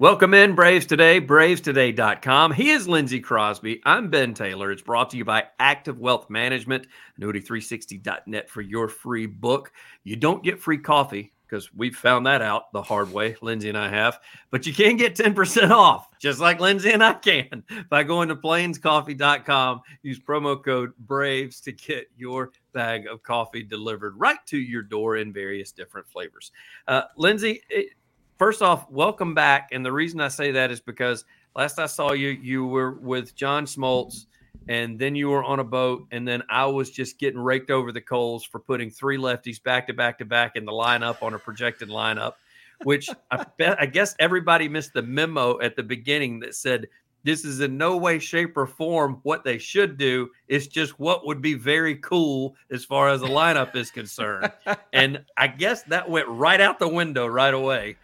Welcome in, Braves Today, bravestoday.com. He is Lindsay Crosby. I'm Ben Taylor. It's brought to you by Active Wealth Management, annuity360.net for your free book. You don't get free coffee because we've found that out the hard way, Lindsay and I have, but you can get 10% off, just like Lindsay and I can, by going to plainscoffee.com. Use promo code BRAVES to get your bag of coffee delivered right to your door in various different flavors. Uh, Lindsay, first off, welcome back. And the reason I say that is because last I saw you, you were with John Smoltz, and then you were on a boat, and then I was just getting raked over the coals for putting three lefties back to back to back in the lineup on a projected lineup. Which I, bet, I guess everybody missed the memo at the beginning that said this is in no way, shape, or form what they should do. It's just what would be very cool as far as the lineup is concerned. and I guess that went right out the window right away.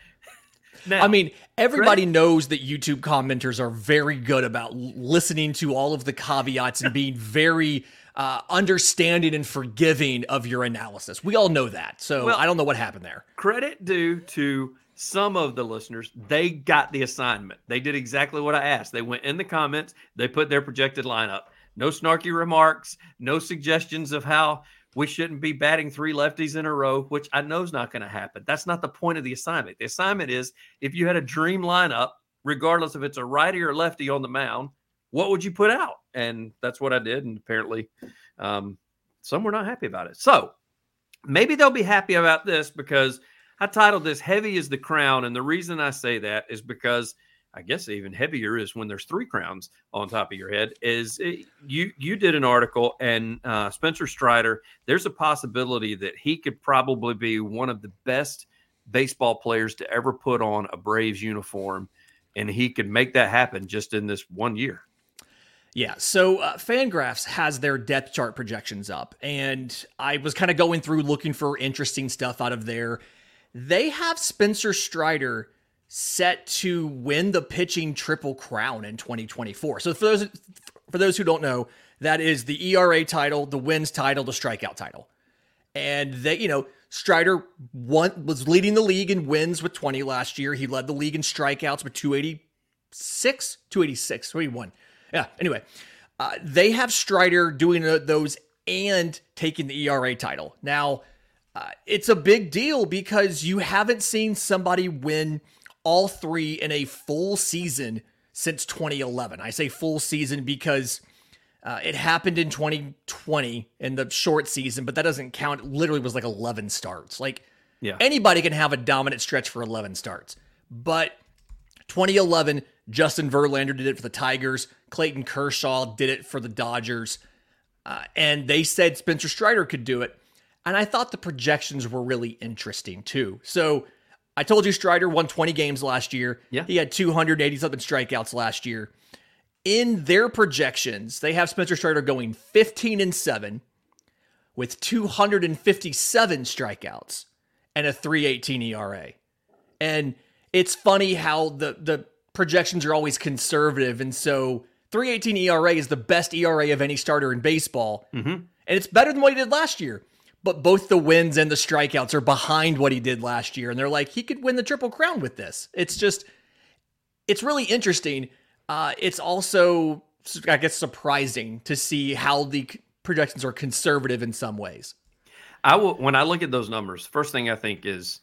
Now, I mean, everybody knows that YouTube commenters are very good about listening to all of the caveats and being very uh, understanding and forgiving of your analysis. We all know that. So well, I don't know what happened there. Credit due to some of the listeners. They got the assignment. They did exactly what I asked. They went in the comments, they put their projected lineup. No snarky remarks, no suggestions of how we shouldn't be batting three lefties in a row, which I know is not going to happen. That's not the point of the assignment. The assignment is if you had a dream lineup, regardless if it's a righty or lefty on the mound, what would you put out? And that's what I did. And apparently, um, some were not happy about it. So maybe they'll be happy about this because I titled this Heavy is the Crown. And the reason I say that is because – I guess even heavier is when there's three crowns on top of your head. Is it, you you did an article and uh, Spencer Strider? There's a possibility that he could probably be one of the best baseball players to ever put on a Braves uniform, and he could make that happen just in this one year. Yeah, so uh, Fangraphs has their depth chart projections up, and I was kind of going through looking for interesting stuff out of there. They have Spencer Strider set to win the pitching triple crown in 2024. So for those for those who don't know, that is the ERA title, the wins title, the strikeout title. And that, you know, Strider won, was leading the league in wins with 20 last year. He led the league in strikeouts with 286, 286, 281. Yeah, anyway, uh, they have Strider doing those and taking the ERA title. Now, uh, it's a big deal because you haven't seen somebody win – all three in a full season since 2011. I say full season because uh, it happened in 2020 in the short season, but that doesn't count. It literally was like 11 starts. Like yeah. anybody can have a dominant stretch for 11 starts. But 2011, Justin Verlander did it for the Tigers. Clayton Kershaw did it for the Dodgers. Uh, and they said Spencer Strider could do it. And I thought the projections were really interesting too. So I told you Strider won 20 games last year. Yeah. He had 280 something strikeouts last year. In their projections, they have Spencer Strider going 15 and 7 with 257 strikeouts and a 318 ERA. And it's funny how the the projections are always conservative and so 318 ERA is the best ERA of any starter in baseball. Mm-hmm. And it's better than what he did last year but both the wins and the strikeouts are behind what he did last year. And they're like, he could win the Triple Crown with this. It's just, it's really interesting. Uh, it's also, I guess, surprising to see how the projections are conservative in some ways. I will, when I look at those numbers, first thing I think is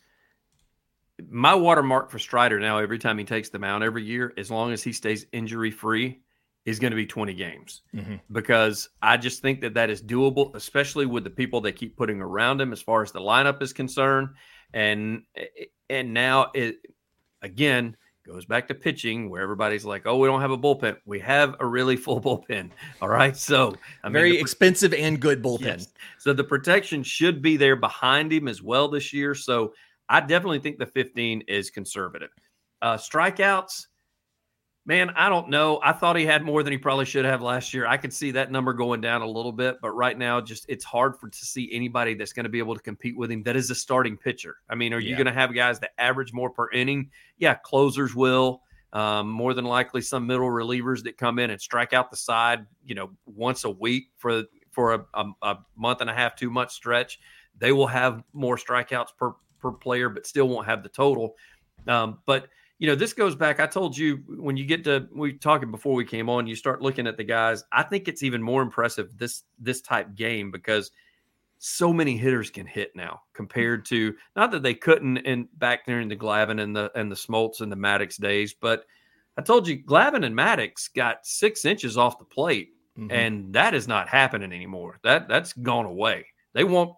my watermark for Strider now, every time he takes them out every year, as long as he stays injury free, is going to be 20 games mm-hmm. because I just think that that is doable, especially with the people they keep putting around him as far as the lineup is concerned. And and now it again goes back to pitching where everybody's like, "Oh, we don't have a bullpen. We have a really full bullpen." All right, so I very expensive and good bullpen. Yes. So the protection should be there behind him as well this year. So I definitely think the 15 is conservative. Uh, strikeouts Man, I don't know. I thought he had more than he probably should have last year. I could see that number going down a little bit, but right now, just it's hard for to see anybody that's going to be able to compete with him. That is a starting pitcher. I mean, are yeah. you going to have guys that average more per inning? Yeah, closers will. Um, more than likely, some middle relievers that come in and strike out the side, you know, once a week for for a, a, a month and a half, two month stretch. They will have more strikeouts per per player, but still won't have the total. Um, but you know, this goes back. I told you when you get to we talking before we came on, you start looking at the guys. I think it's even more impressive this this type game because so many hitters can hit now compared to not that they couldn't in back during the Glavine and the and the Smoltz and the Maddux days, but I told you Glavine and Maddux got six inches off the plate, mm-hmm. and that is not happening anymore. That that's gone away. They want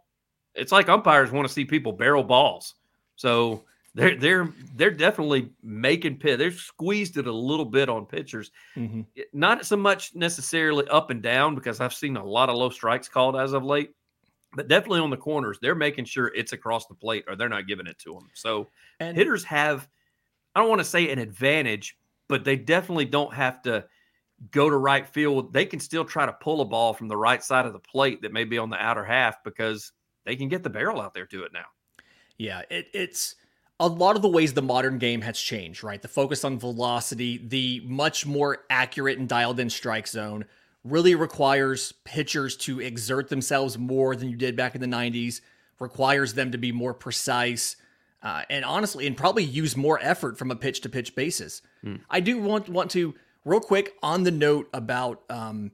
it's like umpires want to see people barrel balls. So they're they're they're definitely making pit. They've squeezed it a little bit on pitchers, mm-hmm. not so much necessarily up and down because I've seen a lot of low strikes called as of late, but definitely on the corners. They're making sure it's across the plate or they're not giving it to them. So and, hitters have, I don't want to say an advantage, but they definitely don't have to go to right field. They can still try to pull a ball from the right side of the plate that may be on the outer half because they can get the barrel out there to it now. Yeah, it, it's a lot of the ways the modern game has changed, right? The focus on velocity, the much more accurate and dialed in strike zone really requires pitchers to exert themselves more than you did back in the 90s, requires them to be more precise, uh, and honestly, and probably use more effort from a pitch to pitch basis. Mm. I do want want to real quick on the note about um,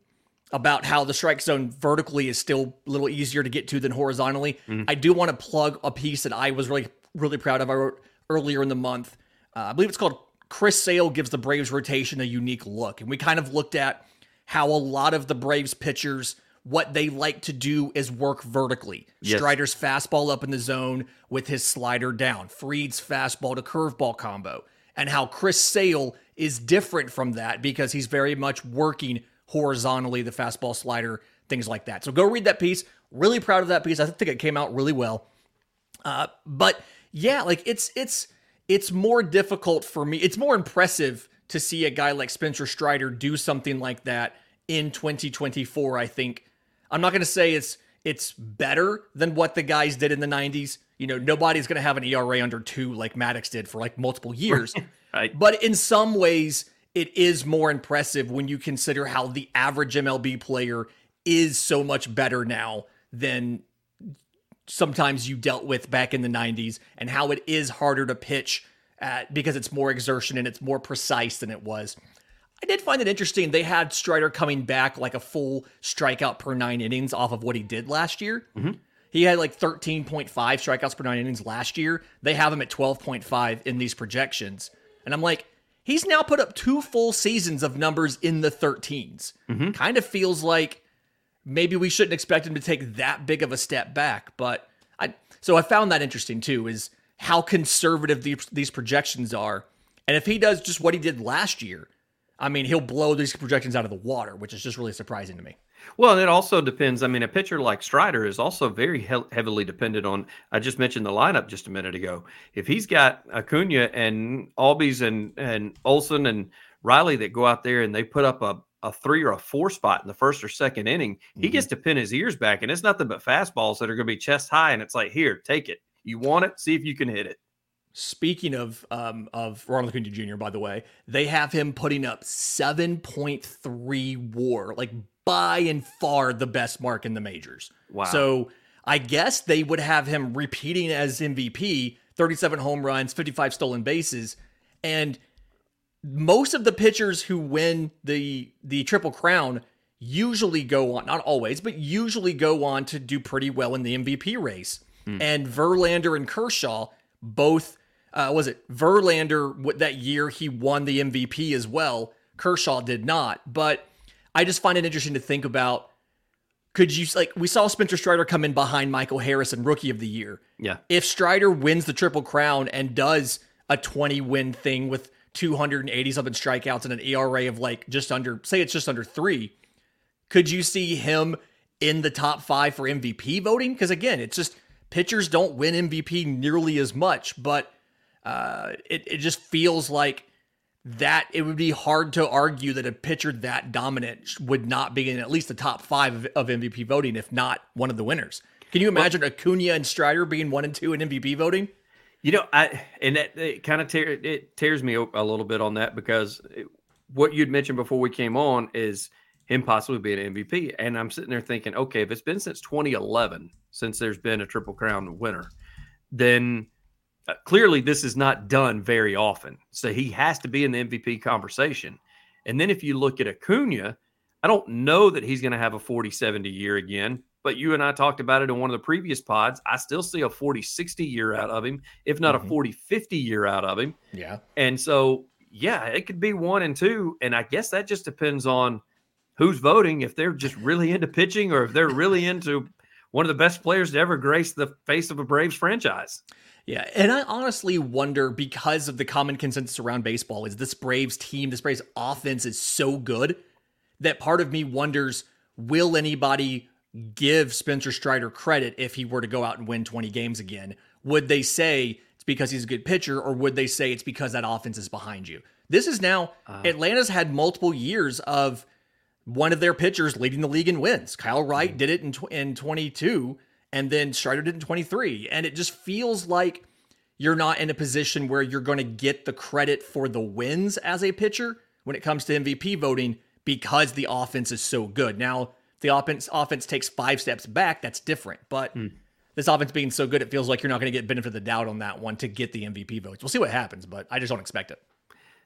about how the strike zone vertically is still a little easier to get to than horizontally. Mm. I do want to plug a piece that I was really really proud of. I wrote earlier in the month. Uh, I believe it's called Chris Sale gives the Braves rotation a unique look. And we kind of looked at how a lot of the Braves pitchers, what they like to do is work vertically. Yes. Strider's fastball up in the zone with his slider down, Fried's fastball to curveball combo, and how Chris Sale is different from that because he's very much working horizontally, the fastball slider, things like that. So go read that piece. Really proud of that piece. I think it came out really well. Uh, but yeah, like it's it's it's more difficult for me. It's more impressive to see a guy like Spencer Strider do something like that in 2024. I think I'm not going to say it's it's better than what the guys did in the 90s. You know, nobody's going to have an ERA under two like Maddux did for like multiple years. right. But in some ways, it is more impressive when you consider how the average MLB player is so much better now than sometimes you dealt with back in the 90s and how it is harder to pitch at, because it's more exertion and it's more precise than it was. I did find it interesting. They had Strider coming back like a full strikeout per nine innings off of what he did last year. Mm-hmm. He had like 13.5 strikeouts per nine innings last year. They have him at 12.5 in these projections. And I'm like, he's now put up two full seasons of numbers in the 13s. Mm-hmm. Kind of feels like maybe we shouldn't expect him to take that big of a step back. But I so I found that interesting too, is how conservative these, these projections are. And if he does just what he did last year, I mean, he'll blow these projections out of the water, which is just really surprising to me. Well, it also depends. I mean, a pitcher like Strider is also very he- heavily dependent on. I just mentioned the lineup just a minute ago. If he's got Acuna and Albies and and Olson and Riley that go out there and they put up a a three or a four spot in the first or second inning, he mm-hmm. gets to pin his ears back, and it's nothing but fastballs that are going to be chest high, and it's like, here, take it. You want it? See if you can hit it. Speaking of um, of Ronald Acuna Jr., by the way, they have him putting up seven point three WAR, like by and far the best mark in the majors. Wow! So I guess they would have him repeating as MVP, thirty seven home runs, fifty five stolen bases, and most of the pitchers who win the the triple crown usually go on not always but usually go on to do pretty well in the MVP race. Hmm. and Verlander and Kershaw both uh, was it Verlander that year he won the MVP as well. Kershaw did not. But I just find it interesting to think about could you like we saw Spencer Strider come in behind Michael Harrison rookie of the year. Yeah. If Strider wins the triple crown and does a 20 win thing with 280 something strikeouts and an ERA of like just under, say it's just under three. Could you see him in the top five for MVP voting? Because again, it's just pitchers don't win MVP nearly as much, but uh, it, it just feels like that it would be hard to argue that a pitcher that dominant would not be in at least the top five of, of MVP voting, if not one of the winners. Can you imagine well, Acuna and Strider being one and two in MVP voting? You know, I and that it kind of tear, it tears me a little bit on that because it, what you'd mentioned before we came on is him possibly being MVP, and I'm sitting there thinking, okay, if it's been since 2011 since there's been a Triple Crown winner, then uh, clearly this is not done very often. So he has to be in the MVP conversation. And then if you look at Acuna, I don't know that he's going to have a 40 70 year again, but you and I talked about it in one of the previous pods. I still see a 40 60 year out of him, if not mm-hmm. a 40 50 year out of him. Yeah. And so, yeah, it could be one and two. And I guess that just depends on who's voting, if they're just really into pitching or if they're really into one of the best players to ever grace the face of a Braves franchise. Yeah, and I honestly wonder because of the common consensus around baseball is this Braves team, this Braves offense is so good that part of me wonders will anybody give Spencer Strider credit if he were to go out and win 20 games again? Would they say it's because he's a good pitcher or would they say it's because that offense is behind you? This is now uh, Atlanta's had multiple years of one of their pitchers leading the league in wins. Kyle Wright mm-hmm. did it in tw- in 22 and then Strider did in 23 and it just feels like you're not in a position where you're going to get the credit for the wins as a pitcher when it comes to MVP voting because the offense is so good. Now, the offense offense takes five steps back, that's different. But mm. this offense being so good, it feels like you're not going to get benefit of the doubt on that one to get the MVP votes. We'll see what happens, but I just don't expect it.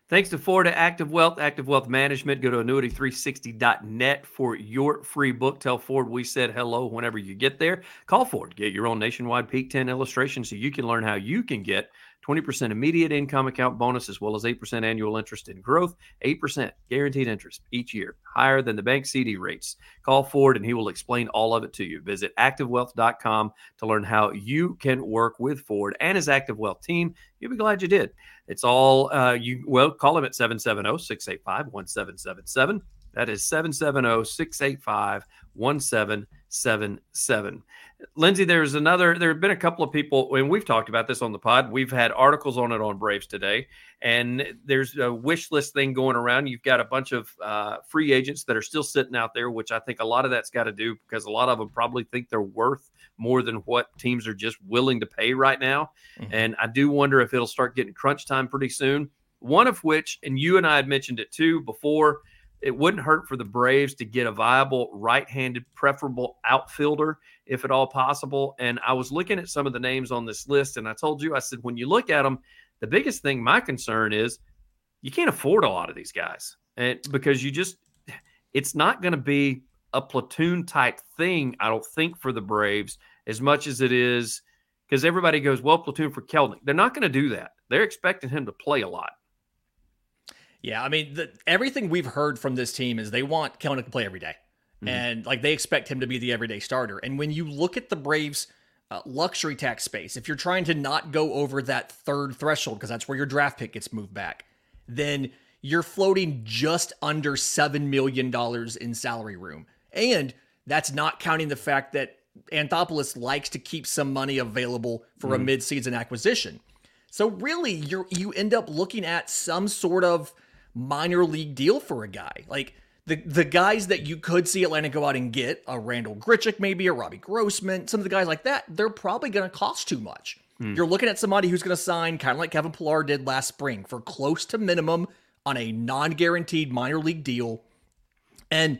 Thanks to Florida Active Wealth, Active Wealth Management. Go to annuity360.net for your free book. Tell Ford we said hello whenever you get there. Call Ford. Get your own nationwide Peak 10 illustration so you can learn how you can get 20% immediate income account bonus as well as 8% annual interest in growth, 8% guaranteed interest each year, higher than the bank CD rates. Call Ford and he will explain all of it to you. Visit activewealth.com to learn how you can work with Ford and his Active Wealth team. You'll be glad you did. It's all uh, you well call him at 770-685-1777. That is 770-685-1777. Lindsay, there's another, there have been a couple of people, and we've talked about this on the pod. We've had articles on it on Braves today, and there's a wish list thing going around. You've got a bunch of uh, free agents that are still sitting out there, which I think a lot of that's got to do because a lot of them probably think they're worth more than what teams are just willing to pay right now. Mm-hmm. And I do wonder if it'll start getting crunch time pretty soon. One of which, and you and I had mentioned it too before, it wouldn't hurt for the Braves to get a viable right-handed, preferable outfielder if at all possible. And I was looking at some of the names on this list, and I told you, I said, when you look at them, the biggest thing, my concern is you can't afford a lot of these guys, and because you just, it's not going to be a platoon type thing. I don't think for the Braves as much as it is because everybody goes, well, platoon for Kelenic. They're not going to do that. They're expecting him to play a lot. Yeah, I mean, the, everything we've heard from this team is they want Kelenic to play every day. Mm-hmm. and like they expect him to be the everyday starter. And when you look at the Braves' uh, luxury tax space, if you're trying to not go over that third threshold because that's where your draft pick gets moved back, then you're floating just under seven million dollars in salary room, and that's not counting the fact that Anthopoulos likes to keep some money available for mm-hmm. a midseason acquisition. So really, you you end up looking at some sort of minor league deal for a guy. Like the the guys that you could see Atlanta go out and get, a Randal Grichuk, maybe a Robbie Grossman, some of the guys like that, they're probably going to cost too much. Hmm. You're looking at somebody who's going to sign kind of like Kevin Pillar did last spring for close to minimum on a non-guaranteed minor league deal, and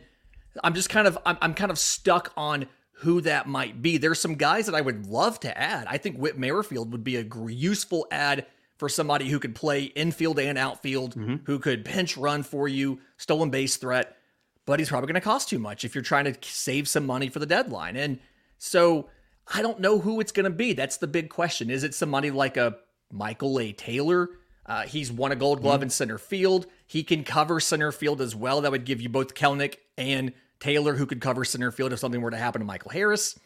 I'm just kind of I'm, I'm kind of stuck on who that might be. There's some guys that I would love to add. I think Whit Merrifield would be a useful add for somebody who could play infield and outfield, mm-hmm. who could pinch run for you, stolen base threat, but he's probably going to cost too much if you're trying to save some money for the deadline. And so I don't know who it's going to be. That's the big question. Is it somebody like a Michael A. Taylor? Uh, he's won a gold glove mm-hmm. in center field. He can cover center field as well. That would give you both Kelenic and Taylor, who could cover center field if something were to happen to Michael Harris.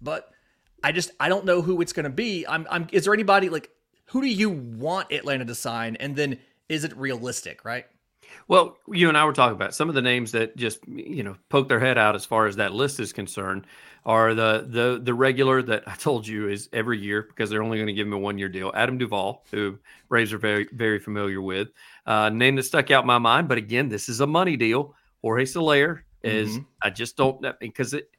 But I just I don't know who it's going to be. I'm, I'm is there anybody like who do you want Atlanta to sign? And then is it realistic, right? Well, you and I were talking about some of the names that just you know poke their head out as far as that list is concerned are the the the regular that I told you is every year because they're only going to give him a one year deal. Adam Duvall, who Braves are very very familiar with, uh, name that stuck out in my mind. But again, this is a money deal. Jorge Soler is mm-hmm. I just don't because it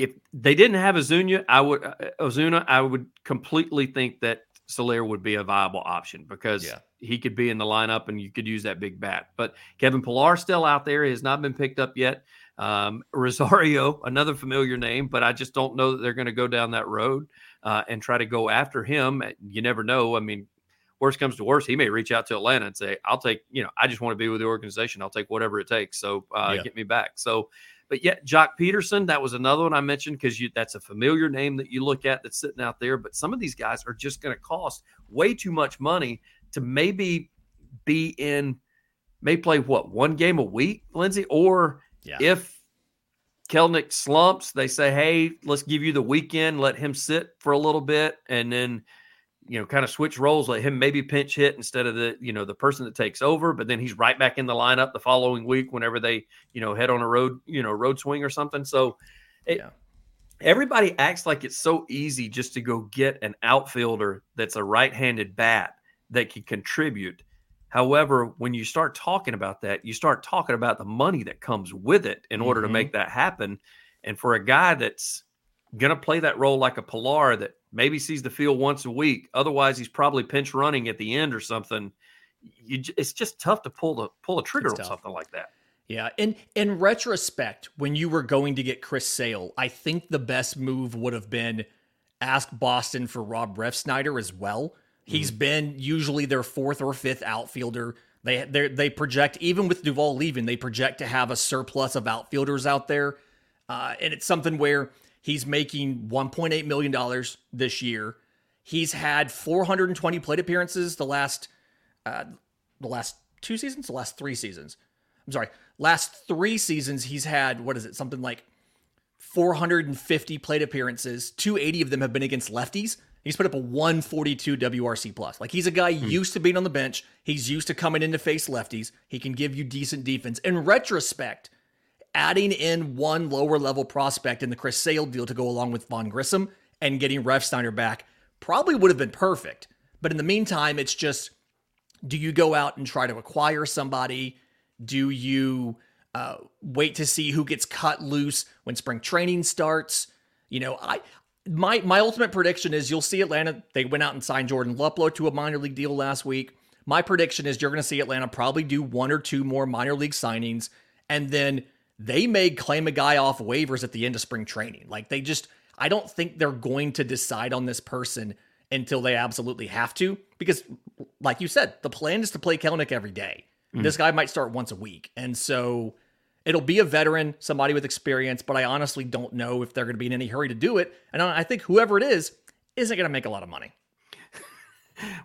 if they didn't have Ozuna, I would uh, Ozuna, I would completely think that Soler would be a viable option because yeah. he could be in the lineup and you could use that big bat. But Kevin Pillar still out there. He has not been picked up yet. Um, Rosario, another familiar name, but I just don't know that they're going to go down that road. uh, and try to go after him. You never know. I mean, worst comes to worst, he may reach out to Atlanta and say, "I'll take, you know, I just want to be with the organization. I'll take whatever it takes. So uh, yeah. get me back." So, but yet, Joc Pederson, that was another one I mentioned because that's a familiar name that you look at that's sitting out there. But some of these guys are just going to cost way too much money to maybe be in, may play what one game a week, Lindsay, or yeah. if Kelenic slumps, they say, "Hey, let's give you the weekend, let him sit for a little bit, and then." You know, kind of switch roles, let him maybe pinch hit instead of the, you know, the person that takes over, but then he's right back in the lineup the following week whenever they, you know, head on a road, you know, road swing or something. So it, yeah. everybody acts like it's so easy just to go get an outfielder that's a right-handed bat that can contribute. However, when you start talking about that, you start talking about the money that comes with it in order mm-hmm. to make that happen. And for a guy that's going to play that role like a Pilar that maybe sees the field once a week. Otherwise, he's probably pinch running at the end or something. You, it's just tough to pull the pull a trigger on something like that. Yeah, in in retrospect, when you were going to get Chris Sale, I think the best move would have been ask Boston for Rob Refsnyder as well. He's mm-hmm. been usually their fourth or fifth outfielder. They they they project even with Duvall leaving, they project to have a surplus of outfielders out there, uh, and it's something where He's making $1.8 million this year. He's had 420 plate appearances the last uh, the last two seasons, the last three seasons. I'm sorry, last three seasons he's had what is it? Something like 450 plate appearances. 280 of them have been against lefties. He's put up a 142 WRC plus. Like he's a guy hmm. used to being on the bench. He's used to coming in to face lefties. He can give you decent defense. In retrospect, adding in one lower level prospect in the Chris Sale deal to go along with Vaughn Grissom and getting Refsnyder back probably would have been perfect. But in the meantime, it's just do you go out and try to acquire somebody? Do you uh, wait to see who gets cut loose when spring training starts? You know, I my my ultimate prediction is you'll see Atlanta. They went out and signed Jordan Luplow to a minor league deal last week. My prediction is you're going to see Atlanta probably do one or two more minor league signings, and then they may claim a guy off waivers at the end of spring training. Like they just, I don't think they're going to decide on this person until they absolutely have to. Because, like you said, the plan is to play Kelenic every day. Mm. This guy might start once a week. And so it'll be a veteran, somebody with experience, but I honestly don't know if they're going to be in any hurry to do it. And I think whoever it is isn't going to make a lot of money.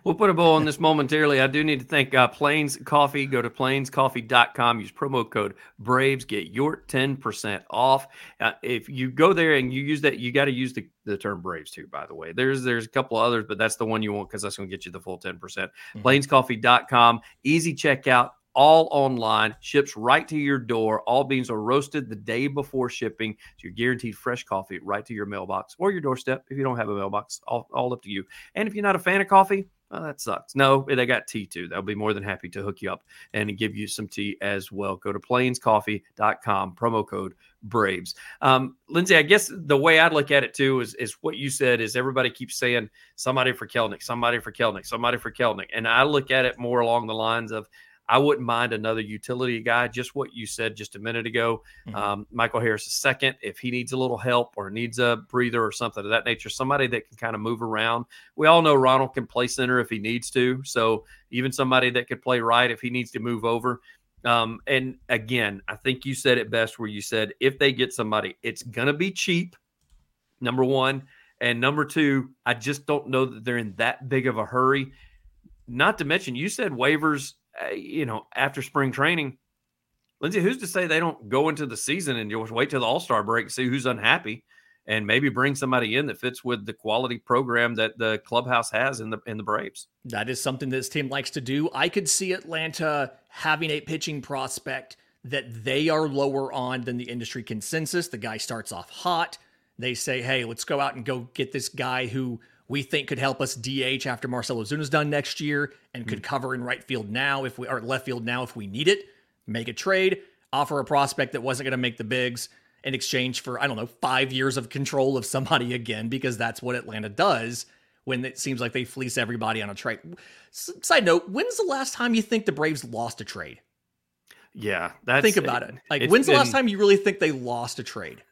We'll put a bow on this momentarily. I do need to thank uh, Plains Coffee. Go to plainscoffee.com. Use promo code Braves. Get your 10% off. Uh, if you go there and you use that, you got to use the, the term Braves too, by the way. There's there's a couple others, but that's the one you want because that's going to get you the full 10%. percent mm hmm Plainscoffee.com. Easy checkout all online, ships right to your door. All beans are roasted the day before shipping. So you're guaranteed fresh coffee right to your mailbox or your doorstep if you don't have a mailbox. All, all up to you. And if you're not a fan of coffee, well, that sucks. No, they got tea too. They'll be more than happy to hook you up and give you some tea as well. Go to plainscoffee.com, promo code Braves. Um, Lindsay, I guess the way I'd look at it too is, is what you said is everybody keeps saying somebody for Kelenic, somebody for Kelenic, somebody for Kelenic. And I look at it more along the lines of I wouldn't mind another utility guy, just what you said just a minute ago. Mm-hmm. Um, Michael Harris is second. If he needs a little help or needs a breather or something of that nature, somebody that can kind of move around. We all know Ronald can play center if he needs to. So even somebody that could play right if he needs to move over. Um, and again, I think you said it best where you said if they get somebody, it's going to be cheap, number one. And number two, I just don't know that they're in that big of a hurry. Not to mention, you said waivers uh, you know, after spring training, Lindsay, who's to say they don't go into the season and just wait till the All Star break, see who's unhappy, and maybe bring somebody in that fits with the quality program that the clubhouse has in the in the Braves. That is something this team likes to do. I could see Atlanta having a pitching prospect that they are lower on than the industry consensus. The guy starts off hot. They say, "Hey, let's go out and go get this guy who." We think could help us DH after Marcell Ozuna's done next year and could hmm. cover in right field now if we are left field now if we need it. Make a trade, offer a prospect that wasn't going to make the bigs in exchange for I don't know five years of control of somebody again because that's what Atlanta does when it seems like they fleece everybody on a trade. Side note: When's the last time you think the Braves lost a trade? Yeah, think about it. Like, when's the last time you really think they lost a trade?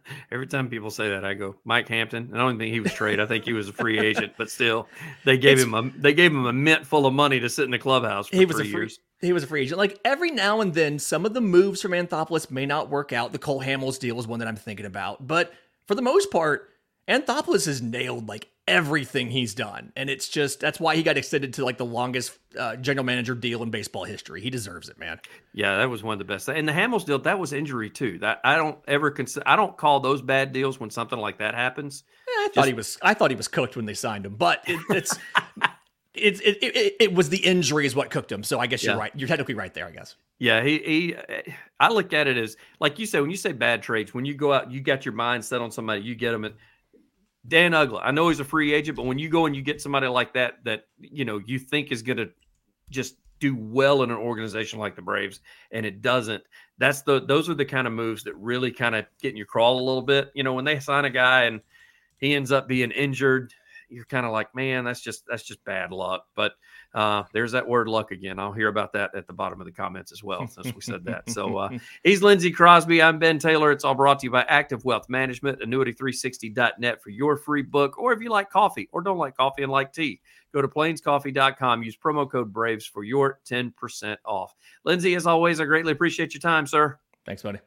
Every time people say that, I go Mike Hampton. I don't think he was traded. I think he was a free agent, but still, they gave it's, him a they gave him a mint full of money to sit in the clubhouse for he was three a free, years. He was a free agent. Like every now and then, some of the moves from Anthopoulos may not work out. The Cole Hamels deal is one that I'm thinking about, but for the most part, Anthopoulos has nailed like everything he's done. And it's just that's why he got extended to like the longest uh, general manager deal in baseball history. He deserves it, man. Yeah, that was one of the best. And the Hamels deal, that was injury too. That I don't ever consider I don't call those bad deals when something like that happens. Yeah, I just, thought he was I thought he was cooked when they signed him, but it, it's It, it, it, it, was the injury is what cooked him. So I guess you're right. You're technically right there, I guess. Yeah, he, he I look at it as like you say when you say bad trades, when you go out, you got your mind set on somebody, you get them at Dan Uggla, I know he's a free agent, but when you go and you get somebody like that, that you know you think is going to just do well in an organization like the Braves, and it doesn't. That's the those are the kind of moves that really kind of get in your crawl a little bit. You know, when they sign a guy and he ends up being injured, you're kind of like, man, that's just that's just bad luck. But uh, there's that word luck again. I'll hear about that at the bottom of the comments as well, since we said that. So uh, he's Lindsay Crosby. I'm Ben Taylor. It's all brought to you by Active Wealth Management, annuity360.net for your free book. Or if you like coffee or don't like coffee and like tea, go to plainscoffee.com. Use promo code BRAVES for your 10% off. Lindsay, as always, I greatly appreciate your time, sir. Thanks, buddy.